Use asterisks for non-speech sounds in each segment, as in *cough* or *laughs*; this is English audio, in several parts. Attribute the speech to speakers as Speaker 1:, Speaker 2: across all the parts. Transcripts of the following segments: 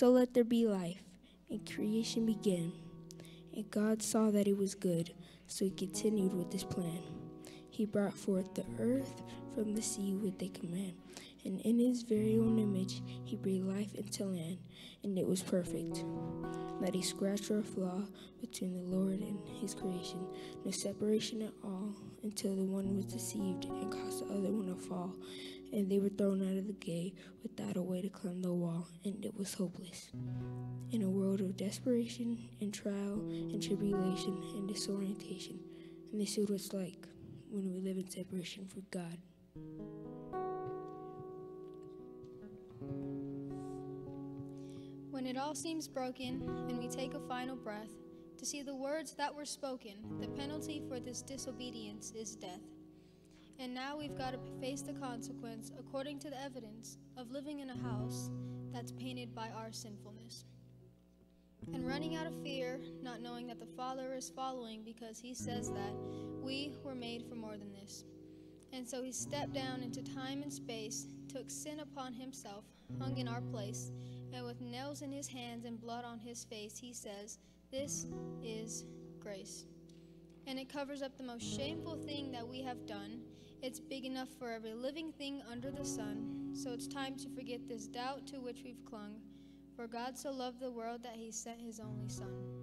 Speaker 1: So let there be life, and creation began. And God saw that it was good, so he continued with his plan. He brought forth the earth from the sea with a command, and in his very own image he breathed life into land, and it was perfect. Not a scratch or a flaw between the Lord and his creation, no separation at all, until the one was deceived and caused the other one to fall, and they were thrown out of the gate without a way to climb the wall, and it was hopeless. In a world of desperation and trial and tribulation and disorientation, and this is what it's like when we live in separation from God.
Speaker 2: When it all seems broken and we take a final breath to see the words that were spoken, the penalty for this disobedience is death. And now we've got to face the consequence, according to the evidence, of living in a house that's painted by our sinfulness. And running out of fear, not knowing that the Father is following because he says that we were made for more than this. And so he stepped down into time and space, took sin upon himself, hung in our place, and with nails in his hands and blood on his face, he says, This is grace. And it covers up the most shameful thing that we have done. It's big enough for every living thing under the sun. So it's time to forget this doubt to which we've clung. For God so loved the world that he sent his only Son.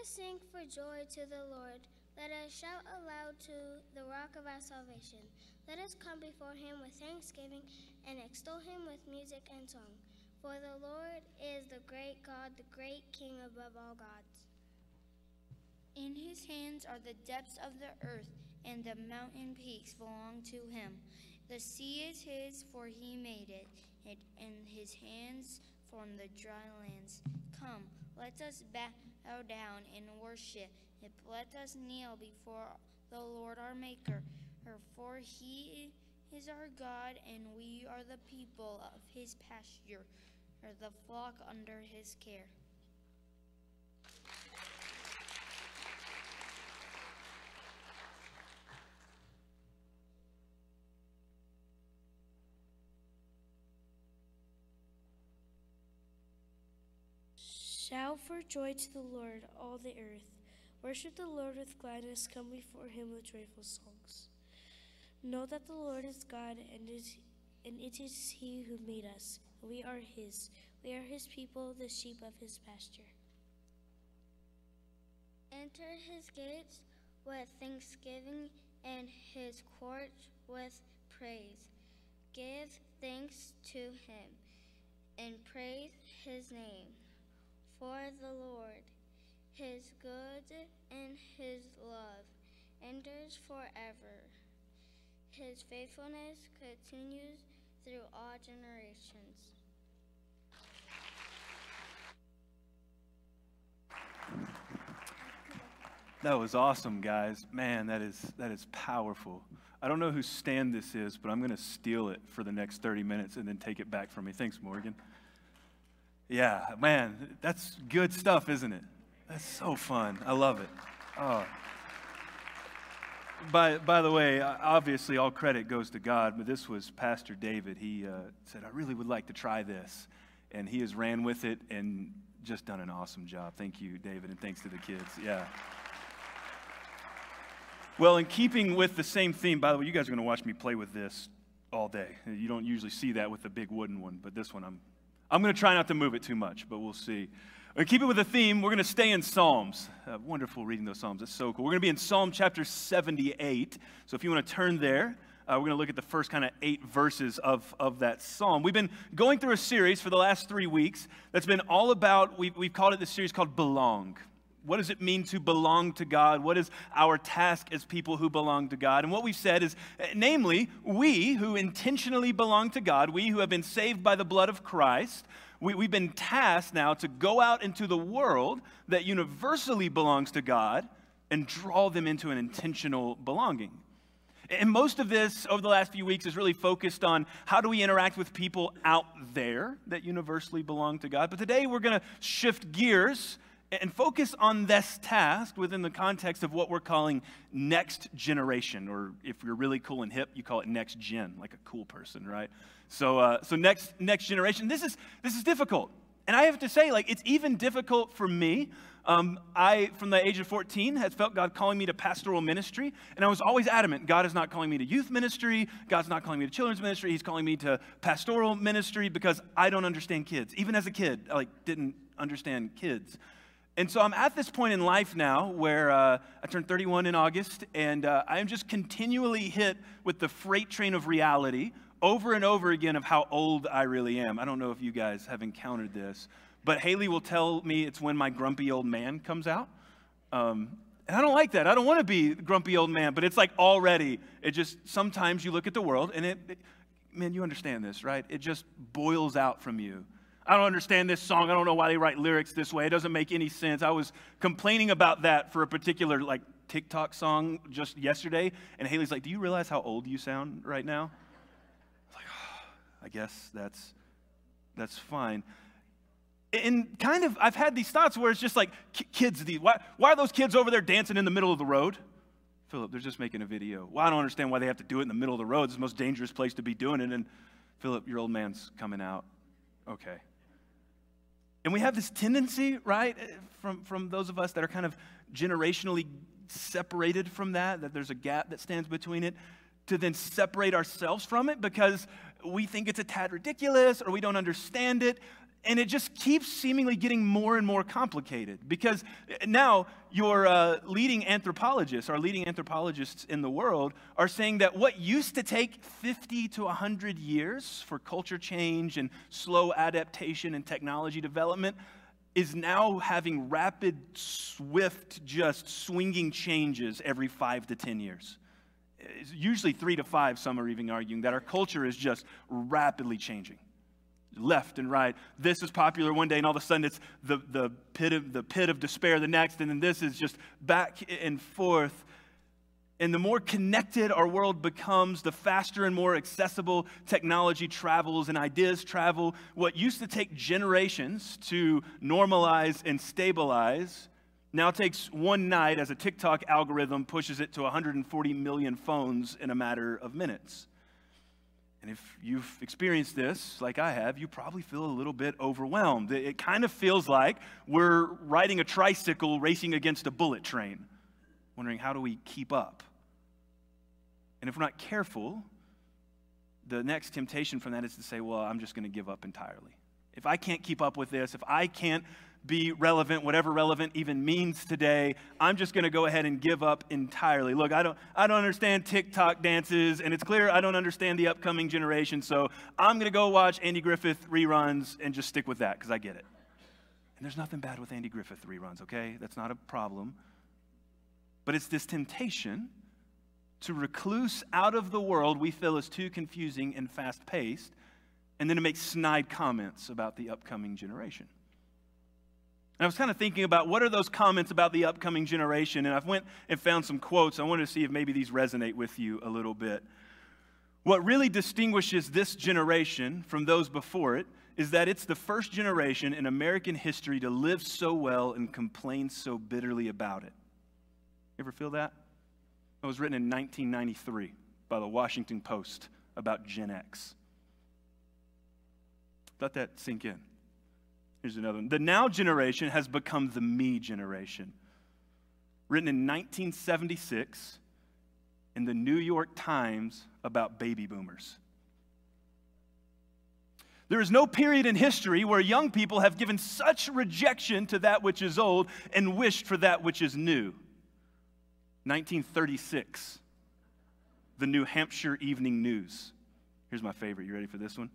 Speaker 3: Us sing for joy to the Lord. Let us shout aloud to the rock of our salvation. Let us come before him with thanksgiving and extol him with music and song. For the Lord is the great God, the great King above all gods.
Speaker 4: In his hands are the depths of the earth, and the mountain peaks belong to him. The sea is his, for he made it, and his hands formed the dry lands. Come, let us bow down and worship. Let us kneel before the Lord our Maker. For he is our God, and we are the people of his pasture, or the flock under his care.
Speaker 5: Shout for joy to the Lord, all the earth. Worship the Lord with gladness, come before him with joyful songs. Know that the Lord is God, and, is, and it is he who made us. We are his. We are his people, the sheep of his pasture.
Speaker 3: Enter his gates with thanksgiving and his courts with praise. Give thanks to him and praise his name. For the Lord, his good and his love endures forever. His faithfulness continues through all generations.
Speaker 6: That was awesome, guys. Man, that is that is powerful. I don't know whose stand this is, but I'm going to steal it for the next 30 minutes and then take it back from me. Thanks, Morgan. Yeah, man, that's good stuff, isn't it? That's so fun. I love it. Oh. By, by the way, obviously all credit goes to God, but this was Pastor David. He uh, said, I really would like to try this. And he has ran with it and just done an awesome job. Thank you, David, and thanks to the kids. Yeah. Well, in keeping with the same theme, by the way, you guys are going to watch me play with this all day. You don't usually see that with the big wooden one, but this one I'm, I'm going to try not to move it too much, but we'll see. And keep it with the theme, we're going to stay in Psalms. Uh, wonderful reading those Psalms. It's so cool. We're going to be in Psalm chapter 78. So if you want to turn there, uh, we're going to look at the first kind of eight verses of, of that psalm. We've been going through a series for the last three weeks that's been all about, we've, we've called it this series called Belong. What does it mean to belong to God? What is our task as people who belong to God? And what we've said is, eh, namely, we who intentionally belong to God, we who have been saved by the blood of Christ, we, we've been tasked now to go out into the world that universally belongs to God and draw them into an intentional belonging. And most of this over the last few weeks is really focused on how do we interact with people out there that universally belong to God. But today we're going to shift gears and focus on this task within the context of what we're calling next generation, or if you're really cool and hip, you call it next gen, like a cool person, right? So, uh, so next next generation. This is this is difficult, and I have to say, like, it's even difficult for me. Um, I, from the age of 14, had felt God calling me to pastoral ministry, and I was always adamant God is not calling me to youth ministry, God's not calling me to children's ministry, He's calling me to pastoral ministry because I don't understand kids. Even as a kid, I like, didn't understand kids. And so I'm at this point in life now where uh, I turned 31 in August, and uh, I am just continually hit with the freight train of reality over and over again of how old I really am. I don't know if you guys have encountered this, but Haley will tell me it's when my grumpy old man comes out. Um, and I don't like that. I don't want to be grumpy old man, but it's like already, it just, sometimes you look at the world and it, it, man, you understand this, right? It just boils out from you. I don't understand this song. I don't know why they write lyrics this way. It doesn't make any sense. I was complaining about that for a particular, like, TikTok song just yesterday, and Haley's like, Do you realize how old you sound right now? I Like, ah, I guess that's, that's fine. And kind of, I've had these thoughts where it's just like, kids, why, why are those kids over there dancing in the middle of the road? Phillip, they're just making a video. Well, I don't understand why they have to do it in the middle of the road. It's the most dangerous place to be doing it. And Phillip, your old man's coming out. Okay. And we have this tendency, right, eh, from, from those of us that are kind of generationally separated from that, that there's a gap that stands between it, to then separate ourselves from it because we think it's a tad ridiculous or we don't understand it. And it just keeps seemingly getting more and more complicated because now your uh, leading anthropologists, our leading anthropologists in the world, are saying that what used to take 50 to 100 years for culture change and slow adaptation and technology development is now having rapid, swift, just swinging changes every five to 10 years usually three to five, some are even arguing that our culture is just rapidly changing. Left and right. This is popular one day, and all of a sudden it's the, the, pit of, the pit of despair the next, and then this is just back and forth. And the more connected our world becomes, the faster and more accessible technology travels and ideas travel. What used to take generations to normalize and stabilize now takes one night as a TikTok algorithm pushes it to 140 million phones in a matter of minutes. And if you've experienced this, like I have, you probably feel a little bit overwhelmed. It kind of feels like we're riding a tricycle racing against a bullet train, wondering how do we keep up? And if we're not careful, the next temptation from that is to say, well, I'm just going to give up entirely. If I can't keep up with this, if I can't be relevant, whatever relevant even means today. I'm just going to go ahead and give up entirely. Look, I don't, I don't understand TikTok dances, and it's clear I don't understand the upcoming generation, so I'm going to go watch Andy Griffith reruns and just stick with that because I get it. And there's nothing bad with Andy Griffith reruns, okay? That's not a problem. But it's this temptation to recluse out of the world we feel is too confusing and fast paced, and then to make snide comments about the upcoming generation. And I was kind of thinking about what are those comments about the upcoming generation, and I've went and found some quotes. I wanted to see if maybe these resonate with you a little bit. What really distinguishes this generation from those before it is that it's the first generation in American history to live so well and complain so bitterly about it. You ever feel that? It was written in 1993 by the Washington Post about Gen X. Let that sink in. Here's another one. The now generation has become the me generation. Written in 1976 in the New York Times about baby boomers. There is no period in history where young people have given such rejection to that which is old and wished for that which is new. 1936, the New Hampshire Evening News. Here's my favorite. You ready for this one?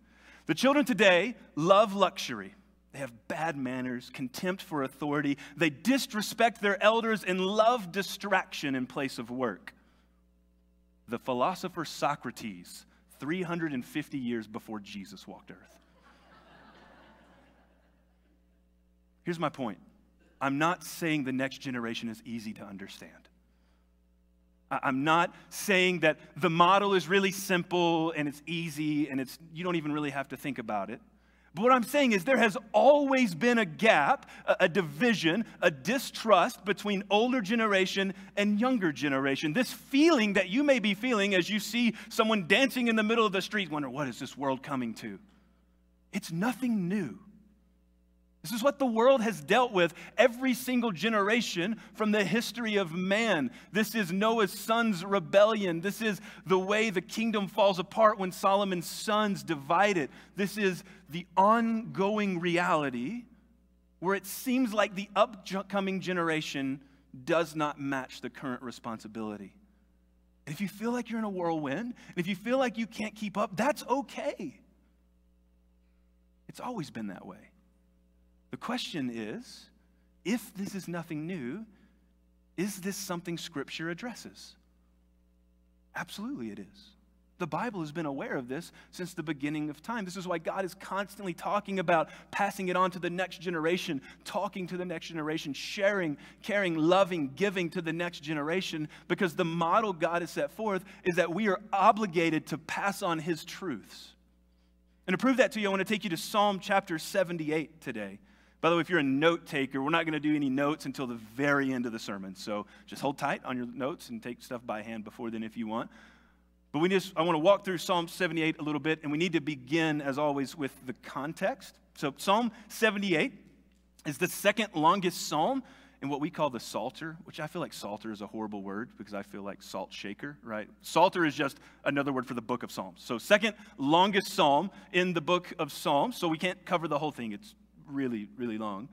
Speaker 6: The children today love luxury they have bad manners, contempt for authority. They disrespect their elders and love distraction in place of work. The philosopher Socrates, 350 years before Jesus walked earth. Here's my point I'm not saying the next generation is easy to understand. I'm not saying that the model is really simple and it's easy and it's, you don't even really have to think about it. But what I'm saying is there has always been a gap, a, division, a distrust between older generation and younger generation. This feeling that you may be feeling as you see someone dancing in the middle of the street, wonder, what is this world coming to? It's nothing new. This is what the world has dealt with every single generation from the history of man. This is Noah's son's rebellion. This is the way the kingdom falls apart when Solomon's sons divide it. This is the ongoing reality where it seems like the upcoming generation does not match the current responsibility. And if you feel like you're in a whirlwind, and if you feel like you can't keep up, that's okay. It's always been that way. The question is if this is nothing new, is this something Scripture addresses? Absolutely, it is. The Bible has been aware of this since the beginning of time. This is why God is constantly talking about passing it on to the next generation, talking to the next generation, sharing, caring, loving, giving to the next generation, because the model God has set forth is that we are obligated to pass on His truths. And to prove that to you, I want to take you to Psalm chapter 78 today. By the way, if you're a note taker, we're not going to do any notes until the very end of the sermon. So just hold tight on your notes and take stuff by hand before then if you want. But we just, I want to walk through Psalm 78 a little bit, and we need to begin, as always, with the context. So Psalm 78 is the second longest psalm in what we call the Psalter, which I feel like Psalter is a horrible word because I feel like salt shaker, right? Psalter is just another word for the book of Psalms. So, second longest psalm in the book of Psalms. So, we can't cover the whole thing. It's really, really long.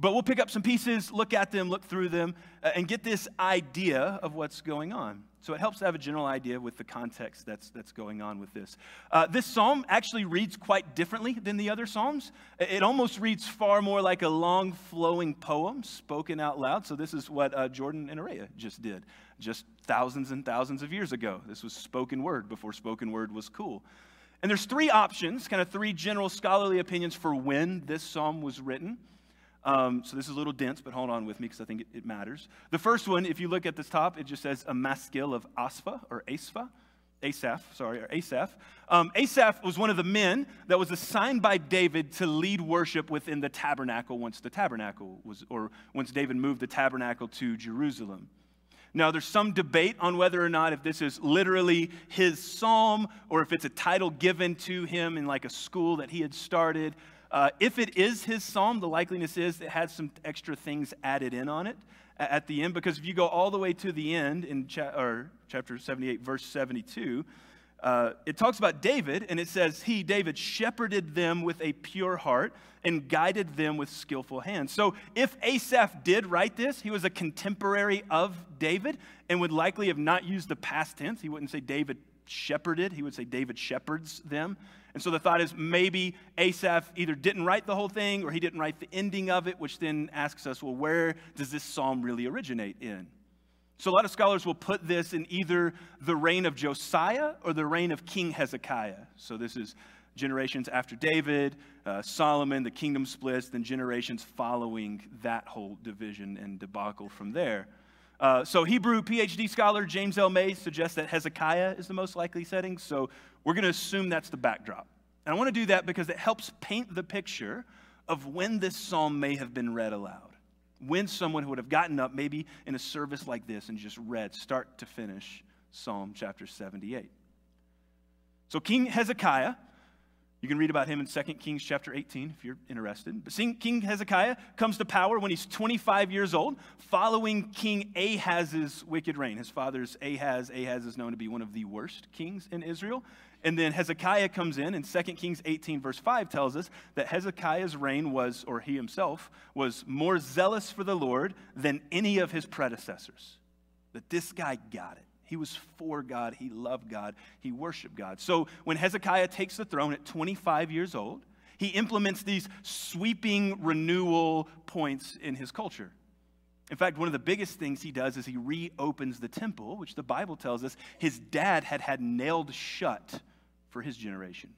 Speaker 6: But we'll pick up some pieces, look at them, look through them, uh, and get this idea of what's going on. So it helps to have a general idea with the context that's, that's going on with this. Uh, this psalm actually reads quite differently than the other psalms. It almost reads far more like a long flowing poem spoken out loud. So this is what uh, Jordan and Araya just did, just thousands and thousands of years ago. This was spoken word before spoken word was cool. And there's three options, kind of three general scholarly opinions for when this psalm was written. Um, so this is a little dense, but hold on with me because I think it, it, matters. The first one, if you look at this top, it just says a maskil of Aspha or Asaph. Asaph, sorry, or Asaph. Um, Asaph was one of the men that was assigned by David to lead worship within the tabernacle once the tabernacle was, or once David moved the tabernacle to Jerusalem. Now, there's some debate on whether or not if this is literally his psalm or if it's a title given to him in like a school that he had started. Uh, if it is his psalm, the likeliness is it had some extra things added in on it at the end, because if you go all the way to the end in cha- or chapter 78, verse 72, uh, it talks about David, and it says, He, David, shepherded them with a pure heart and guided them with skillful hands. So if Asaph did write this, he was a contemporary of David and would likely have not used the past tense. He wouldn't say David shepherded, he would say David shepherds them. And so the thought is maybe Asaph either didn't write the whole thing or he didn't write the ending of it, which then asks us, well, where does this psalm really originate in? So, a lot of scholars will put this in either the reign of Josiah or the reign of King Hezekiah. So, this is generations after David, uh, Solomon, the kingdom splits, then generations following that whole division and debacle from there. Uh, so, Hebrew PhD scholar James L. Mays suggests that Hezekiah is the most likely setting. So, we're going to assume that's the backdrop. And I want to do that because it helps paint the picture of when this psalm may have been read aloud when someone who would have gotten up, maybe in a service like this, and just read start to finish Psalm chapter 78. So, King Hezekiah, you can read about him in 2 Kings chapter 18 if you're interested. But seeing King Hezekiah comes to power when he's 25 years old, following King Ahaz's wicked reign. His father's Ahaz. Ahaz is known to be one of the worst kings in Israel. And then Hezekiah comes in, and 2 Kings 18, verse 5 tells us that Hezekiah's reign was, or he himself, was more zealous for the Lord than any of his predecessors. That this guy got it. He was for God, he loved God, he worshiped God. So when Hezekiah takes the throne at 25 years old, he implements these sweeping renewal points in his culture. In fact, one of the biggest things he does is he reopens the temple, which the Bible tells us his dad had had nailed shut for his generation.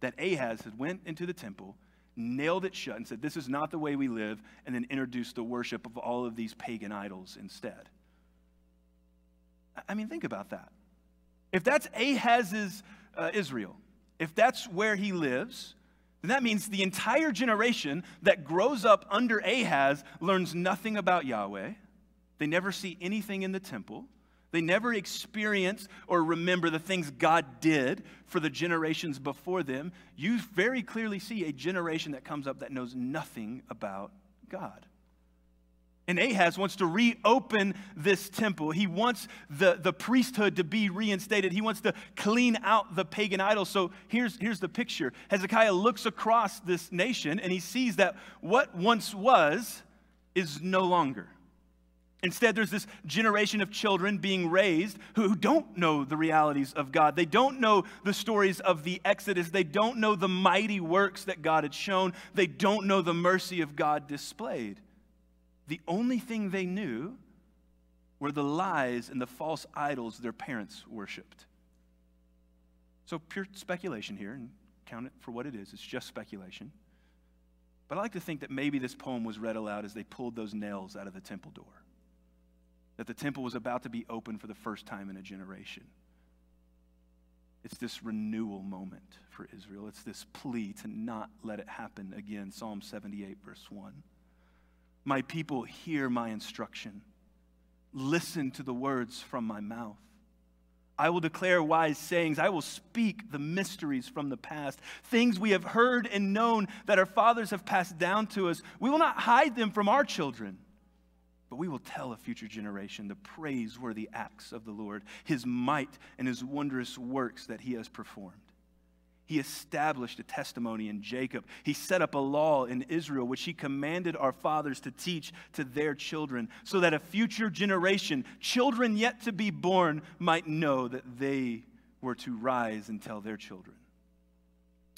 Speaker 6: That Ahaz had went into the temple nailed it shut and said, This is not the way we live, and then introduced the worship of all of these pagan idols instead. I mean, think about that. If that's Ahaz's uh, Israel, if that's where he lives, then that means the entire generation that grows up under Ahaz learns nothing about Yahweh. They never see anything in the temple. They never experience or remember the things God did for the generations before them. You very clearly see a generation that comes up that knows nothing about God. And Ahaz wants to reopen this temple. He wants the, the priesthood to be reinstated. He wants to clean out the pagan idols. So here's, here's the picture Hezekiah looks across this nation and he sees that what once was is no longer. Instead, there's this generation of children being raised who don't know the realities of God. They don't know the stories of the Exodus. They don't know the mighty works that God had shown. They don't know the mercy of God displayed. The only thing they knew were the lies and the false idols their parents worshiped. So, pure speculation here, and count it for what it is. It's just speculation. But I like to think that maybe this poem was read aloud as they pulled those nails out of the temple door that the temple was about to be open for the first time in a generation. It's this renewal moment for Israel. It's this plea to not let it happen again. Psalm 78, verse 1. My people hear my instruction. Listen to the words from my mouth. I will declare wise sayings. I will speak the mysteries from the past, things we have heard and known that our fathers have passed down to us. We will not hide them from our children but we will tell a future generation the praiseworthy acts of the Lord, his might and his wondrous works that he has performed. He established a testimony in Jacob. He set up a law in Israel, which he commanded our fathers to teach to their children, so that a future generation, children yet to be born, might know that they were to rise and tell their children,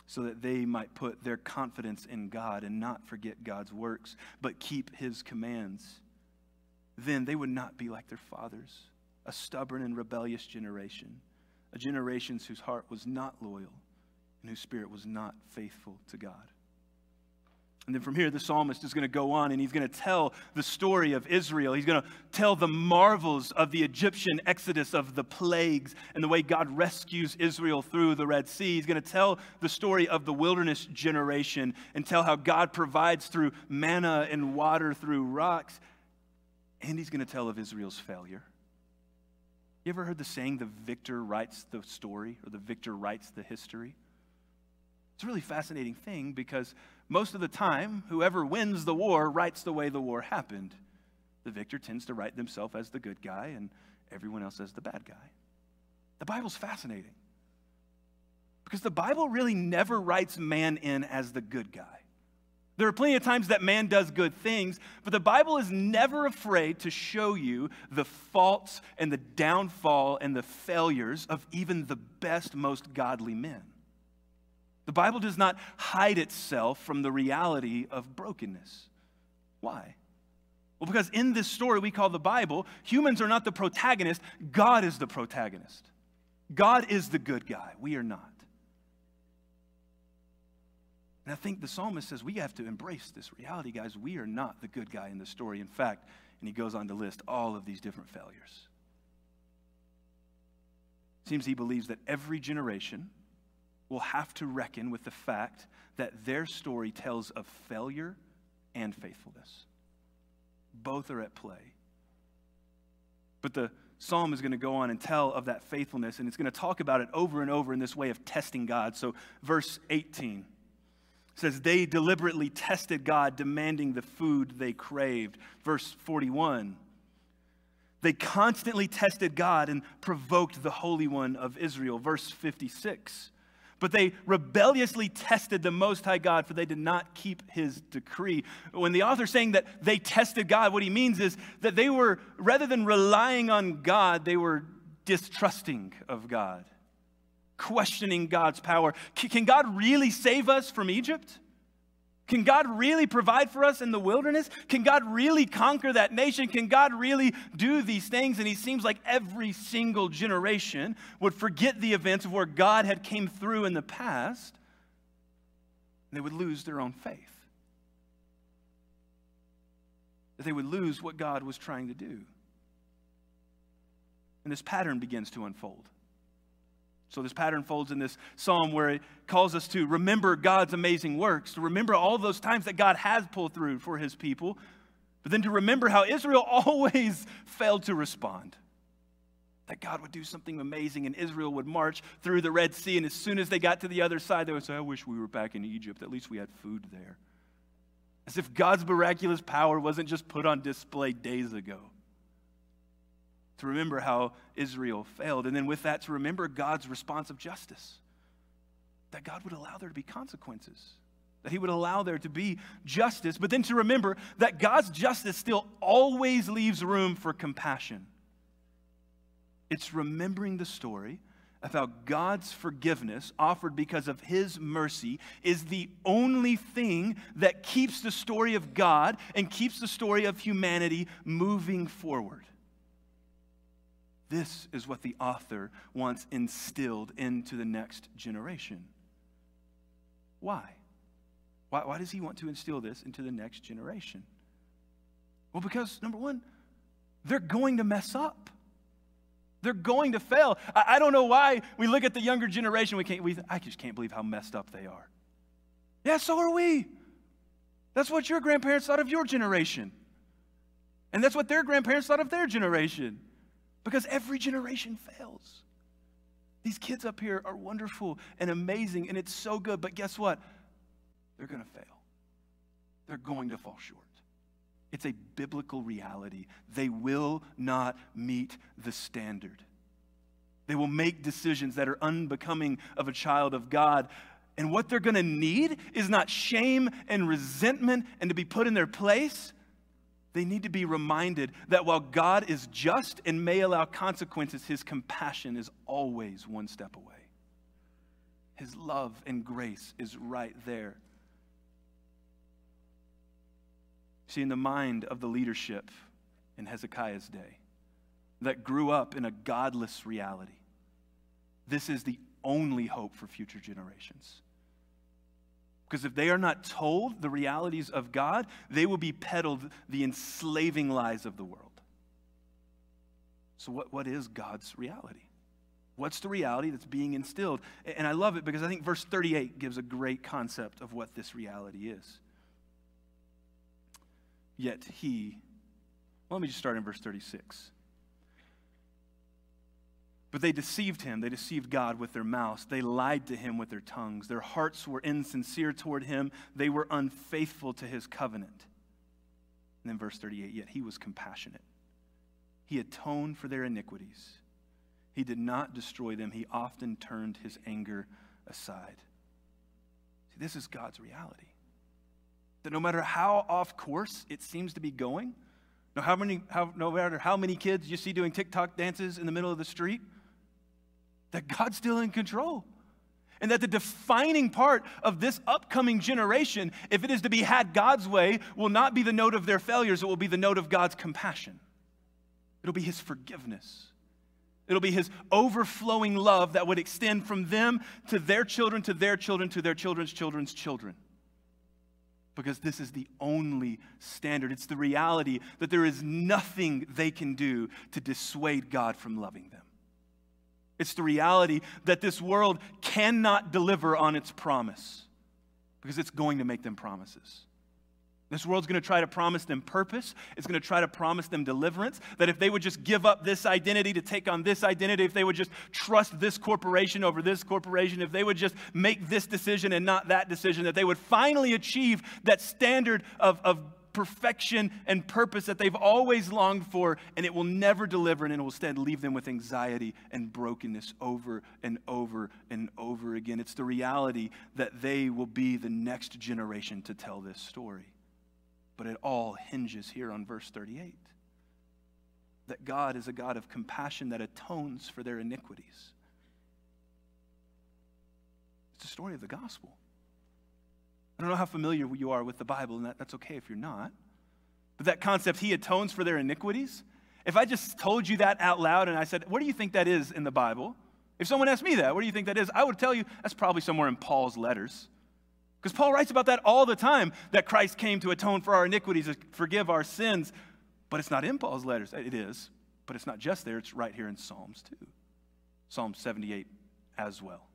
Speaker 6: so that they might put their confidence in God and not forget God's works, but keep his commands then they would not be like their fathers, a stubborn and rebellious generation, a generation whose heart was not loyal and whose spirit was not faithful to God. And then from here, the psalmist is going to go on and he's going to tell the story of Israel. He's going to tell the marvels of the Egyptian exodus, of the plagues, and the way God rescues Israel through the Red Sea. He's going to tell the story of the wilderness generation and tell how God provides through manna and water through rocks. And he's going to tell of Israel's failure. You ever heard the saying, the victor writes the story, or the victor writes the history? A really fascinating thing because most of the time, whoever wins the war writes the way the war happened. The victor tends to write themselves as the good guy, and everyone else as the bad guy. The Bible's fascinating because the Bible really never writes man in as the good guy. There are plenty of times that man does good things, but the Bible is never afraid to show you the faults and the downfall and the failures of even the best, most godly men. The Bible does not hide itself from the reality of brokenness. Why? Well, because in this story we call the Bible, humans are not the protagonist, God is the protagonist. God is the good guy, we are not. And I think the psalmist says we have to embrace this reality, guys. We are not the good guy in the story. In fact, and he goes on to list all of these different failures. Seems he believes that every generation will have to reckon with the fact that their story tells of failure and faithfulness. Both are at play. But the psalm is going to go on and tell of that faithfulness, and it's going to talk about it over and over in this way of testing God. So, verse 18 says they deliberately tested God, demanding the food they craved. Verse 41. They constantly tested God and provoked the Holy One of Israel. Verse 56. But they rebelliously tested the Most High God, for they did not keep his decree. When the author's saying that they tested God, what he means is that they were, rather than relying on God, they were distrusting of God questioning God's power. Can God really save us from Egypt? Can God really provide for us in the wilderness? Can God really conquer that nation? Can God really do these things? And he seems like every single generation would forget the events of where God had came through in the past. they would lose their own faith. That they would lose what God was trying to do. And this pattern begins to unfold. So, this pattern folds in this psalm where it calls us to remember God's amazing works, to remember all those times that God has pulled through for his people, but then to remember how Israel *laughs* always failed to respond. That God would do something amazing and Israel would march through the Red Sea, and as soon as they got to the other side, they would say, I wish we were back in Egypt. At least we had food there. As if God's miraculous power wasn't just put on display days ago to remember how Israel failed. And then with that, to remember God's response of justice. That God would allow there to be consequences, that He would allow there to be justice, but then to remember that God's justice still always leaves room for compassion. It's remembering the story of how God's forgiveness, offered because of His mercy, is the only thing that keeps the story of God and keeps the story of humanity moving forward. This is what the author wants instilled into the next generation. Why? Why, why does he want to instill this into the next generation? Well, because number one, they're going to mess up. They're going to fail. I, I, don't know why we look at the younger generation, we can't, we, I just can't believe how messed up they are. Yeah, so are we. That's what your grandparents thought of your generation. And that's what their grandparents thought of their generation because every generation fails. These kids up here are wonderful and amazing, and it's so good, but guess what? They're going to fail. They're going to fall short. It's a biblical reality. They will not meet the standard. They will make decisions that are unbecoming of a child of God. And what they're going to need is not shame and resentment and to be put in their place they need to be reminded that while God is just and may allow consequences, his compassion is always one step away. His love and grace is right there. See, in the mind of the leadership in Hezekiah's day that grew up in a godless reality, this is the only hope for future generations. Because if they are not told the realities of God, they will be peddled the enslaving lies of the world. So, what, what is God's reality? What's the reality that's being instilled? And I love it because I think verse 38 gives a great concept of what this reality is. Yet he, well, let me just start in verse 36. But they deceived him. They deceived God with their mouths. They lied to him with their tongues. Their hearts were insincere toward him. They were unfaithful to his covenant. And then verse 38 Yet he was compassionate. He atoned for their iniquities. He did not destroy them. He often turned his anger aside. See, this is God's reality. That no matter how off course it seems to be going, no, how many, how, no matter how many kids you see doing TikTok dances in the middle of the street, that God's still in control. And that the defining part of this upcoming generation, if it is to be had God's way, will not be the note of their failures, it will be the note of God's compassion. It'll be His forgiveness. It'll be His overflowing love that would extend from them to their children, to their children, to their children's children's children. Because this is the only standard. It's the reality that there is nothing they can do to dissuade God from loving them. It's the reality that this world cannot deliver on its promise because it's going to make them promises. This world's going to try to promise them purpose. It's going to try to promise them deliverance. That if they would just give up this identity to take on this identity, if they would just trust this corporation over this corporation, if they would just make this decision and not that decision, that they would finally achieve that standard of, of perfection and purpose that they've always longed for, and it will never deliver, and it will instead leave them with anxiety and brokenness over and over and over again. It's the reality that they will be the next generation to tell this story. But it all hinges here on verse 38 that God is a God of compassion that atones for their iniquities. It's the story of the gospel. I don't know how familiar you are with the Bible, and that, that's okay if you're not. But that concept, He atones for their iniquities, if I just told you that out loud and I said, What do you think that is in the Bible? If someone asked me that, what do you think that is? I would tell you that's probably somewhere in Paul's letters. Because Paul writes about that all the time that Christ came to atone for our iniquities, to forgive our sins. But it's not in Paul's letters. It is, but it's not just there, it's right here in Psalms too. Psalm 78 as well.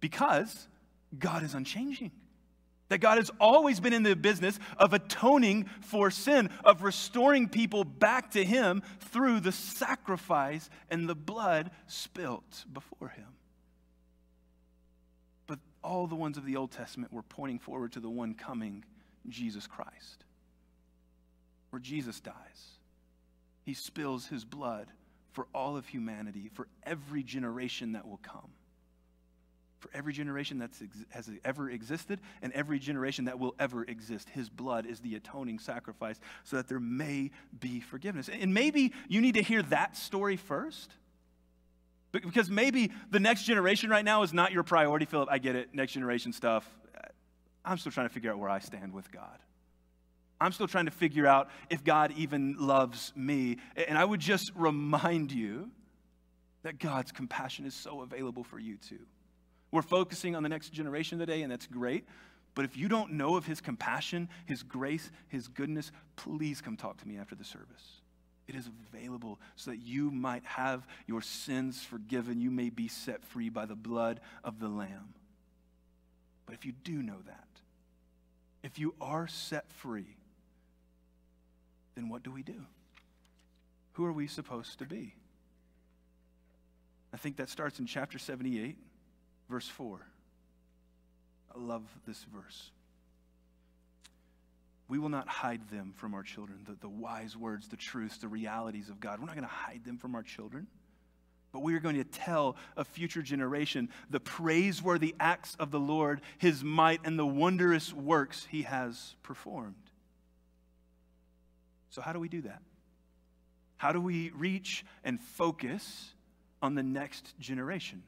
Speaker 6: Because God is unchanging. That God has always been in the business of atoning for sin, of restoring people back to Him through the sacrifice and the blood spilt before Him. But all the ones of the Old Testament were pointing forward to the one coming, Jesus Christ, where Jesus dies. He spills His blood for all of humanity, for every generation that will come for every generation that has ever existed and every generation that will ever exist. His blood is the atoning sacrifice so that there may be forgiveness. And maybe you need to hear that story first. Because maybe the next generation right now is not your priority, Phillip. I get it, next generation stuff. I'm still trying to figure out where I stand with God. I'm still trying to figure out if God even loves me. And I would just remind you that God's compassion is so available for you too. We're focusing on the next generation today, and that's great. But if you don't know of his compassion, his grace, his goodness, please come talk to me after the service. It is available so that you might have your sins forgiven. You may be set free by the blood of the Lamb. But if you do know that, if you are set free, then what do we do? Who are we supposed to be? I think that starts in chapter 78 Verse 4. I love this verse. We will not hide them from our children, the, the wise words, the truths, the realities of God. We're not going to hide them from our children, but we are going to tell a future generation the praiseworthy acts of the Lord, his might, and the wondrous works he has performed. So, how do we do that? How do we reach and focus on the next generation?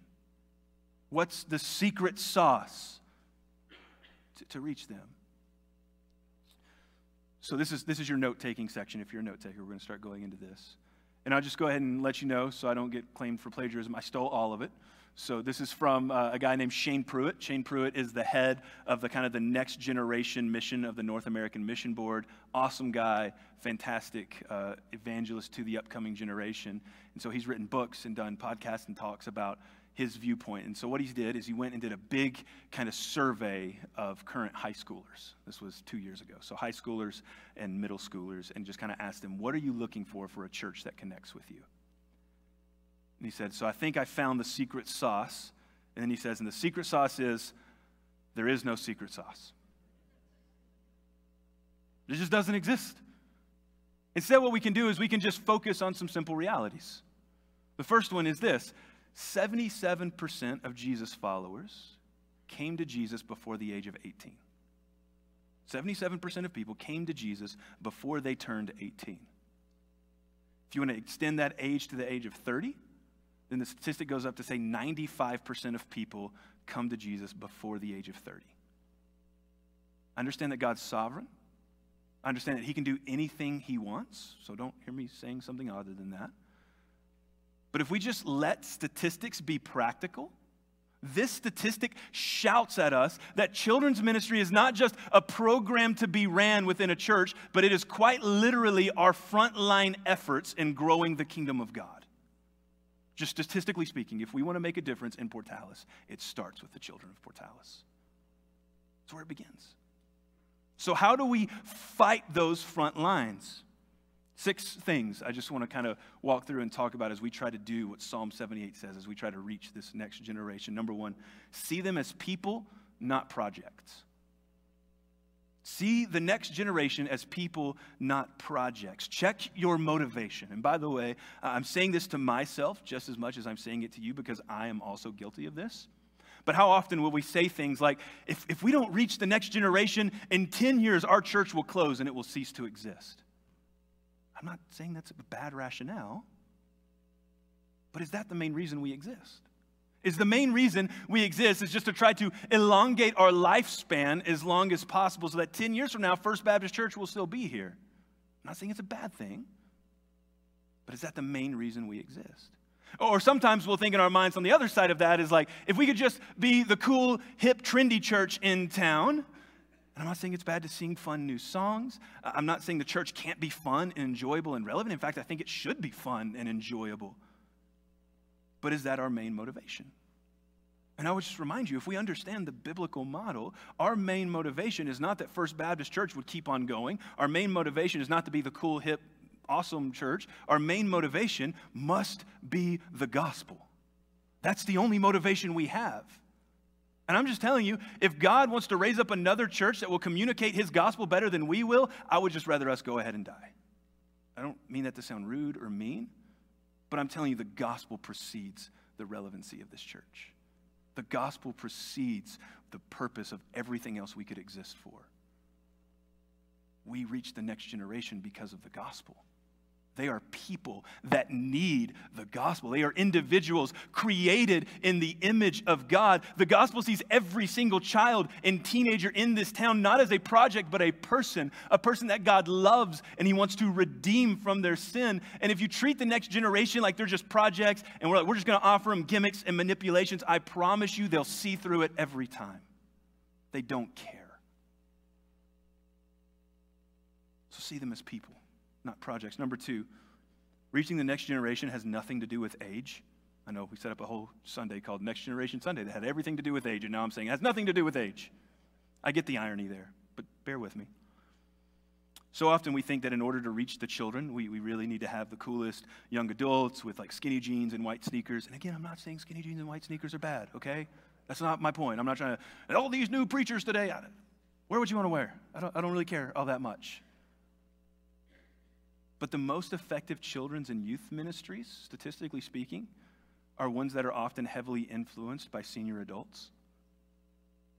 Speaker 6: What's the secret sauce to, to reach them? So this is this is your note-taking section. If you're a note taker, we're going to start going into this. And I'll just go ahead and let you know so I don't get claimed for plagiarism. I stole all of it. So this is from uh, a guy named Shane Pruitt. Shane Pruitt is the head of the kind of the next generation mission of the North American Mission Board. Awesome guy, fantastic uh, evangelist to the upcoming generation. And so he's written books and done podcasts and talks about his viewpoint. And so what he did is he went and did a big kind of survey of current high schoolers. This was two years ago. So high schoolers and middle schoolers, and just kind of asked them, what are you looking for for a church that connects with you? And he said, so I think I found the secret sauce. And then he says, and the secret sauce is there is no secret sauce. It just doesn't exist. Instead, what we can do is we can just focus on some simple realities. The first one is this 77% of Jesus' followers came to Jesus before the age of 18. 77% of people came to Jesus before they turned 18. If you want to extend that age to the age of 30, then the statistic goes up to say 95% of people come to Jesus before the age of 30. Understand that God's sovereign. Understand that He can do anything He wants, so don't hear me saying something other than that. But if we just let statistics be practical, this statistic shouts at us that children's ministry is not just a program to be ran within a church, but it is quite literally our frontline efforts in growing the kingdom of God. Just statistically speaking, if we want to make a difference in Portales, it starts with the children of Portales. That's where it begins. So, how do we fight those front lines? Six things I just want to kind of walk through and talk about as we try to do what Psalm 78 says, as we try to reach this next generation. Number one, see them as people, not projects. See the next generation as people, not projects. Check your motivation. And by the way, I'm saying this to myself just as much as I'm saying it to you because I am also guilty of this. But how often will we say things like, if, if we don't reach the next generation, in 10 years, our church will close and it will cease to exist? I'm not saying that's a bad rationale, but is that the main reason we exist? Is the main reason we exist is just to try to elongate our lifespan as long as possible so that 10 years from now, First Baptist Church will still be here? I'm not saying it's a bad thing, but is that the main reason we exist? Or sometimes we'll think in our minds on the other side of that is like, if we could just be the cool, hip, trendy church in town. And I'm not saying it's bad to sing fun new songs. I'm not saying the church can't be fun and enjoyable and relevant. In fact, I think it should be fun and enjoyable. But is that our main motivation? And I would just remind you if we understand the biblical model, our main motivation is not that First Baptist Church would keep on going. Our main motivation is not to be the cool, hip, awesome church. Our main motivation must be the gospel. That's the only motivation we have. And I'm just telling you, if God wants to raise up another church that will communicate his gospel better than we will, I would just rather us go ahead and die. I don't mean that to sound rude or mean, but I'm telling you the gospel precedes the relevancy of this church. The gospel precedes the purpose of everything else we could exist for. We reach the next generation because of the gospel. They are people that need the gospel. They are individuals created in the image of God. The gospel sees every single child and teenager in this town not as a project, but a person, a person that God loves and He wants to redeem from their sin. And if you treat the next generation like they're just projects and we're, like, we're just going to offer them gimmicks and manipulations, I promise you they'll see through it every time. They don't care. So see them as people not projects. Number two, reaching the next generation has nothing to do with age. I know we set up a whole Sunday called Next Generation Sunday that had everything to do with age, and now I'm saying it has nothing to do with age. I get the irony there, but bear with me. So often we think that in order to reach the children, we, we really need to have the coolest young adults with like skinny jeans and white sneakers. And again, I'm not saying skinny jeans and white sneakers are bad, okay? That's not my point. I'm not trying to, all these new preachers today, where would you want to wear? I don't, I don't really care all that much. But the most effective children's and youth ministries, statistically speaking, are ones that are often heavily influenced by senior adults.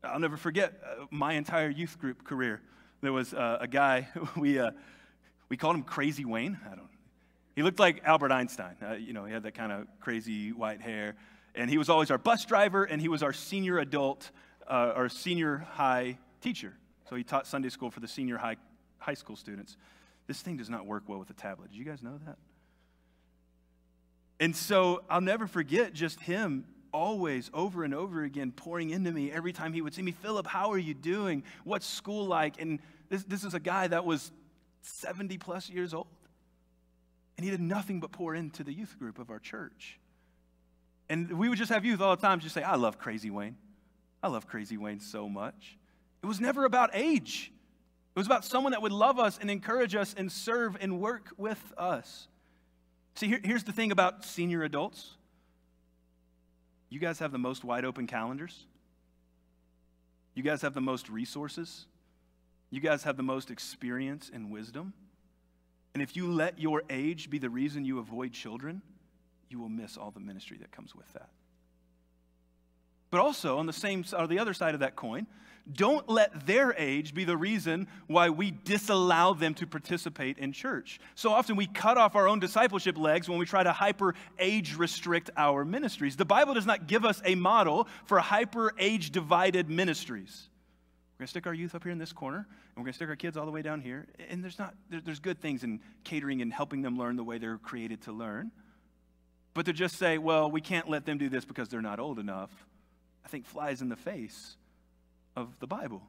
Speaker 6: I'll never forget uh, my entire youth group career. There was uh, a guy, *laughs* we, uh, we called him Crazy Wayne. I don't He looked like Albert Einstein. Uh, you know, he had that kind of crazy white hair. And he was always our bus driver, and he was our senior adult, uh, our senior high teacher. So he taught Sunday school for the senior high, high school students. This thing does not work well with a tablet. Did you guys know that? And so I'll never forget just him always over and over again pouring into me every time he would see me. Phillip, how are you doing? What's school like? And this, this is a guy that was 70 plus years old. And he did nothing but pour into the youth group of our church. And we would just have youth all the time just say, I love Crazy Wayne. I love Crazy Wayne so much. It was never about age. It was about someone that would love us and encourage us and serve and work with us. See, here, here's the thing about senior adults you guys have the most wide open calendars, you guys have the most resources, you guys have the most experience and wisdom. And if you let your age be the reason you avoid children, you will miss all the ministry that comes with that. But also, on the same or the other side of that coin, don't let their age be the reason why we disallow them to participate in church. So often we cut off our own discipleship legs when we try to hyper age restrict our ministries. The Bible does not give us a model for hyper age divided ministries. We're going to stick our youth up here in this corner, and we're going to stick our kids all the way down here. And there's not there's good things in catering and helping them learn the way they're created to learn. But to just say, well, we can't let them do this because they're not old enough, I think flies in the face of the Bible.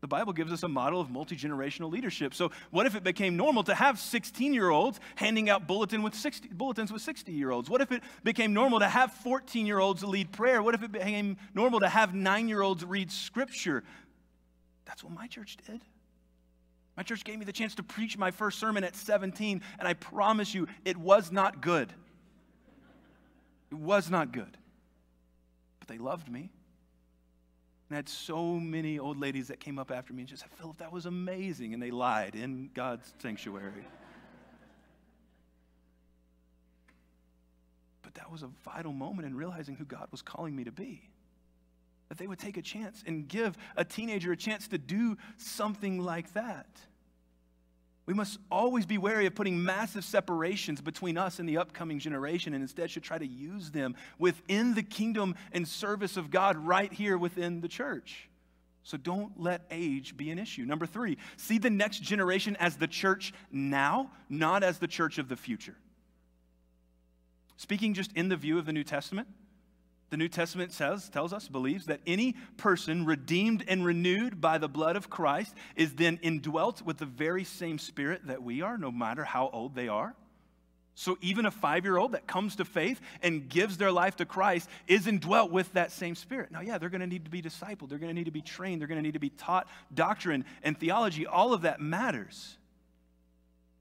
Speaker 6: The Bible gives us a model of multi generational leadership. So, what if it became normal to have 16 year olds handing out bulletin with 60, bulletins with 60 year olds? What if it became normal to have 14 year olds lead prayer? What if it became normal to have nine year olds read scripture? That's what my church did. My church gave me the chance to preach my first sermon at 17, and I promise you, it was not good. It was not good. But they loved me. And I had so many old ladies that came up after me and just said, Phillip, that was amazing. And they lied in God's sanctuary. but that was a vital moment in realizing who God was calling me to be. That they would take a chance and give a teenager a chance to do something like that. We must always be wary of putting massive separations between us and the upcoming generation and instead should try to use them within the kingdom and service of God right here within the church. So don't let age be an issue. Number three, see the next generation as the church now, not as the church of the future. Speaking just in the view of the New Testament, the New Testament says, tells us, believes that any person redeemed and renewed by the blood of Christ is then indwelt with the very same spirit that we are, no matter how old they are. So even a five year old that comes to faith and gives their life to Christ is indwelt with that same spirit. Now, yeah, they're going to need to be discipled, they're going to need to be trained, they're going to need to be taught doctrine and theology. All of that matters.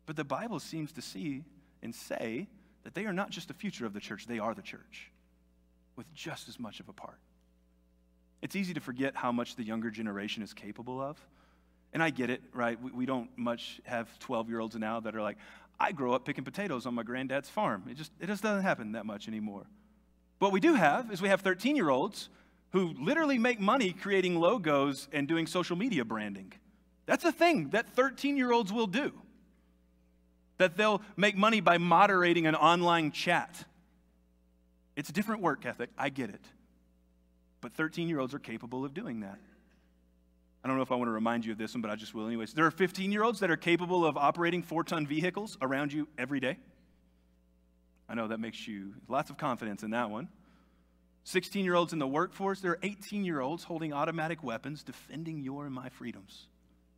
Speaker 6: But the Bible seems to see and say that they are not just the future of the church, they are the church with just as much of a part. It's easy to forget how much the younger generation is capable of. And I get it, right? We, we don't much have 12 year olds now that are like, I grew up picking potatoes on my granddad's farm. It just, it just doesn't happen that much anymore. What we do have is we have 13 year olds who literally make money creating logos and doing social media branding. That's a thing that 13 year olds will do. That they'll make money by moderating an online chat. It's a different work ethic, I get it. But 13 year olds are capable of doing that. I don't know if I want to remind you of this one, but I just will anyways. There are 15 year olds that are capable of operating four ton vehicles around you every day. I know that makes you lots of confidence in that one. 16 year olds in the workforce, there are 18 year olds holding automatic weapons defending your and my freedoms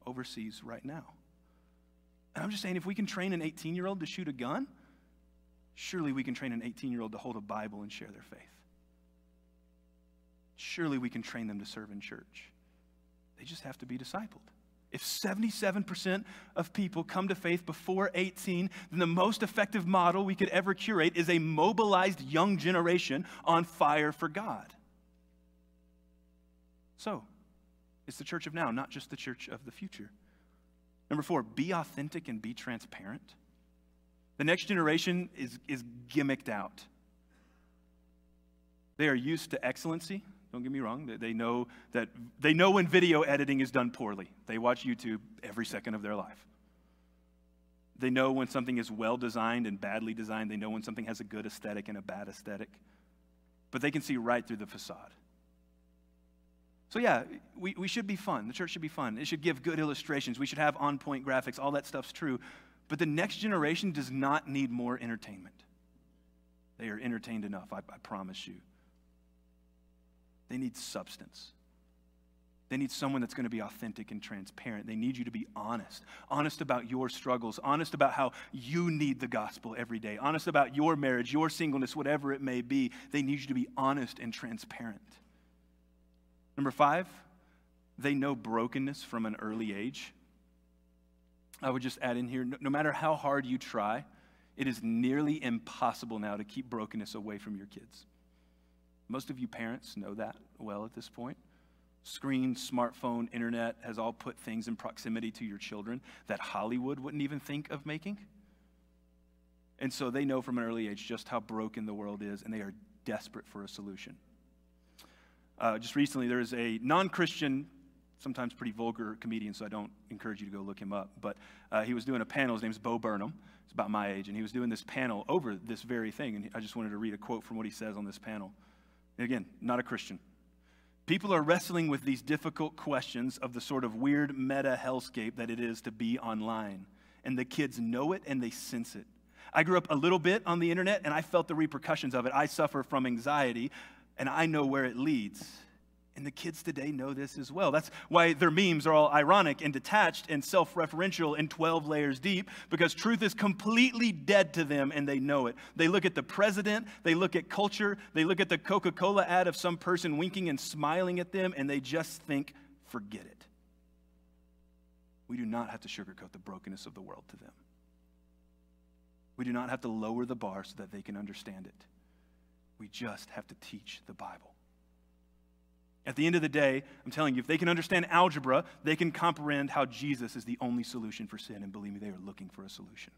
Speaker 6: overseas right now. And I'm just saying, if we can train an 18 year old to shoot a gun, surely we can train an 18 year old to hold a Bible and share their faith. Surely we can train them to serve in church. They just have to be discipled. If 77% of people come to faith before 18, then the most effective model we could ever curate is a mobilized young generation on fire for God. So, it's the church of now, not just the church of the future. Number four, be authentic and be transparent. The next generation is, is gimmicked out. They are used to excellency, don't get me wrong. They know that they know when video editing is done poorly. They watch YouTube every second of their life. They know when something is well designed and badly designed. They know when something has a good aesthetic and a bad aesthetic. But they can see right through the facade. So, yeah, we, we should be fun. The church should be fun. It should give good illustrations. We should have on point graphics. All that stuff's true. But the next generation does not need more entertainment. They are entertained enough, I, I promise you. They need substance. They need someone that's going to be authentic and transparent. They need you to be honest. Honest about your struggles. Honest about how you need the gospel every day. Honest about your marriage, your singleness, whatever it may be. They need you to be honest and transparent. Number five, they know brokenness from an early age. I would just add in here no, no matter how hard you try, it is nearly impossible now to keep brokenness away from your kids. Most of you parents know that well at this point. Screen, smartphone, internet has all put things in proximity to your children that Hollywood wouldn't even think of making. And so they know from an early age just how broken the world is, and they are desperate for a solution. Uh, just recently, there was a non Christian, sometimes pretty vulgar comedian, so I don't encourage you to go look him up. But uh, he was doing a panel. His name's Bo Burnham. It's about my age. And he was doing this panel over this very thing. And I just wanted to read a quote from what he says on this panel. Again, not a Christian. People are wrestling with these difficult questions of the sort of weird meta hellscape that it is to be online. And the kids know it and they sense it. I grew up a little bit on the internet and I felt the repercussions of it. I suffer from anxiety and I know where it leads. And the kids today know this as well. That's why their memes are all ironic and detached and self referential and 12 layers deep, because truth is completely dead to them and they know it. They look at the president, they look at culture, they look at the Coca Cola ad of some person winking and smiling at them, and they just think, forget it. We do not have to sugarcoat the brokenness of the world to them. We do not have to lower the bar so that they can understand it. We just have to teach the Bible. At the end of the day, I'm telling you, if they can understand algebra, they can comprehend how Jesus is the only solution for sin. And believe me, they are looking for a solution.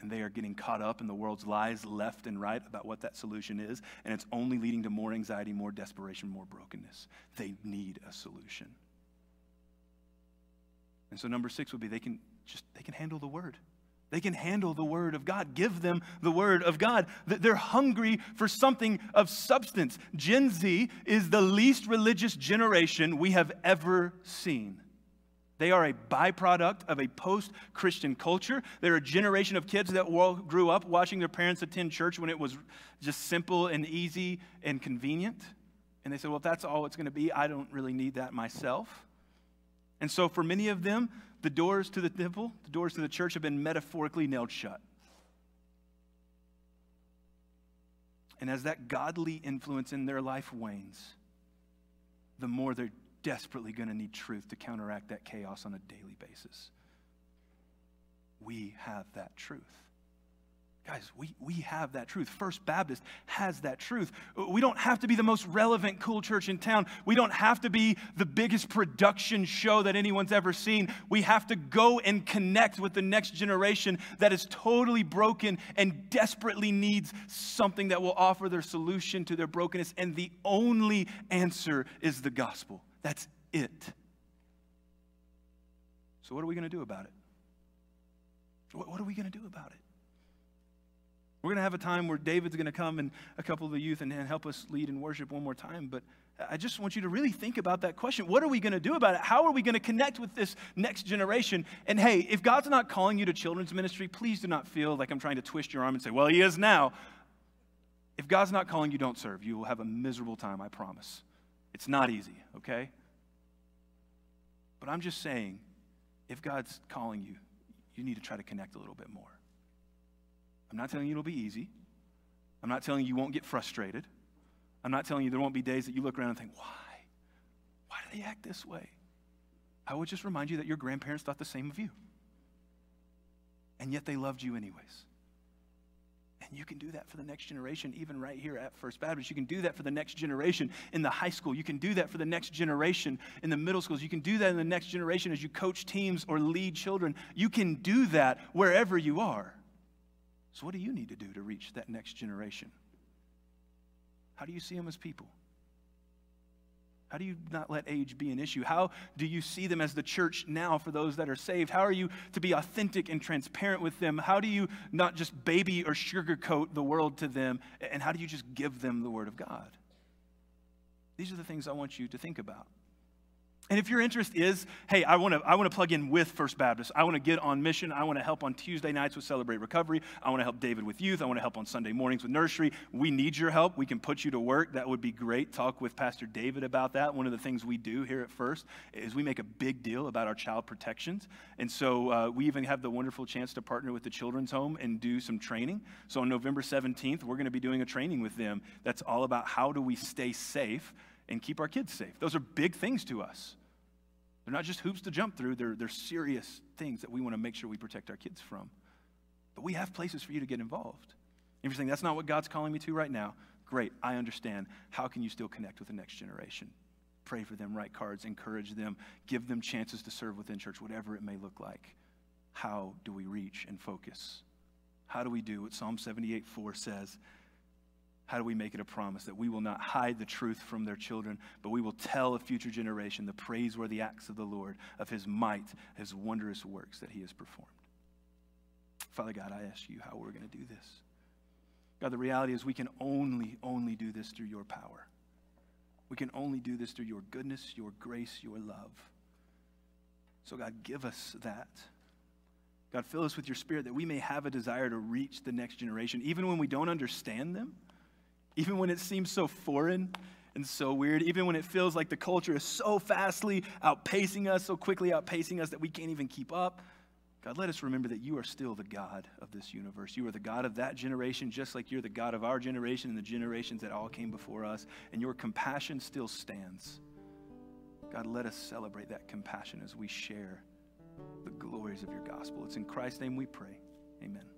Speaker 6: And they are getting caught up in the world's lies left and right about what that solution is. And it's only leading to more anxiety, more desperation, more brokenness. They need a solution. And so number six would be they can just they can handle the word. They can handle the Word of God. Give them the Word of God. They're hungry for something of substance. Gen Z is the least religious generation we have ever seen. They are a byproduct of a post Christian culture. They're a generation of kids that grew up watching their parents attend church when it was just simple and easy and convenient. And they said, well, if that's all it's going to be, I don't really need that myself. And so for many of them, the doors to the temple, the doors to the church have been metaphorically nailed shut. And as that godly influence in their life wanes, the more they're desperately going to need truth to counteract that chaos on a daily basis. We have that truth. Guys, we, we have that truth. First Baptist has that truth. We don't have to be the most relevant, cool church in town. We don't have to be the biggest production show that anyone's ever seen. We have to go and connect with the next generation that is totally broken and desperately needs something that will offer their solution to their brokenness. And the only answer is the gospel. That's it. So, what are we going to do about it? What, what are we going to do about it? We're going to have a time where David's going to come and a couple of the youth and, and help us lead in worship one more time. But I just want you to really think about that question. What are we going to do about it? How are we going to connect with this next generation? And hey, if God's not calling you to children's ministry, please do not feel like I'm trying to twist your arm and say, well, He is now. If God's not calling you, don't serve. You will have a miserable time, I promise. It's not easy, okay? But I'm just saying, if God's calling you, you need to try to connect a little bit more. I'm not telling you it'll be easy. I'm not telling you you won't get frustrated. I'm not telling you there won't be days that you look around and think, why? Why do they act this way? I would just remind you that your grandparents thought the same of you. And yet they loved you anyways. And you can do that for the next generation, even right here at First Baptist. You can do that for the next generation in the high school. You can do that for the next generation in the middle schools. You can do that in the next generation as you coach teams or lead children. You can do that wherever you are. So, what do you need to do to reach that next generation? How do you see them as people? How do you not let age be an issue? How do you see them as the church now for those that are saved? How are you to be authentic and transparent with them? How do you not just baby or sugarcoat the world to them? And how do you just give them the Word of God? These are the things I want you to think about. And if your interest is, hey, I want to I want to plug in with First Baptist. I want to get on mission. I want to help on Tuesday nights with Celebrate Recovery. I want to help David with youth. I want to help on Sunday mornings with nursery. We need your help. We can put you to work. That would be great. Talk with Pastor David about that. One of the things we do here at First is we make a big deal about our child protections. And so uh, we even have the wonderful chance to partner with the Children's Home and do some training. So on November 17th, we're going to be doing a training with them that's all about how do we stay safe and keep our kids safe. Those are big things to us. They're not just hoops to jump through, they're, they're serious things that we want to make sure we protect our kids from. But we have places for you to get involved. If you're saying that's not what God's calling me to right now, great, I understand. How can you still connect with the next generation? Pray for them, write cards, encourage them, give them chances to serve within church, whatever it may look like. How do we reach and focus? How do we do what Psalm 78 4 says? How do we make it a promise that we will not hide the truth from their children, but we will tell a future generation the praiseworthy acts of the Lord, of his might, his wondrous works that he has performed? Father God, I ask you how we're going to do this. God, the reality is we can only, only do this through your power. We can only do this through your goodness, your grace, your love. So, God, give us that. God, fill us with your spirit that we may have a desire to reach the next generation, even when we don't understand them even when it seems so foreign and so weird, even when it feels like the culture is so fastly outpacing us, so quickly outpacing us that we can't even keep up. God, let us remember that you are still the God of this universe. You are the God of that generation, just like you're the God of our generation and the generations that all came before us, and your compassion still stands. God, let us celebrate that compassion as we share the glories of your gospel. It's in Christ's name we pray. Amen.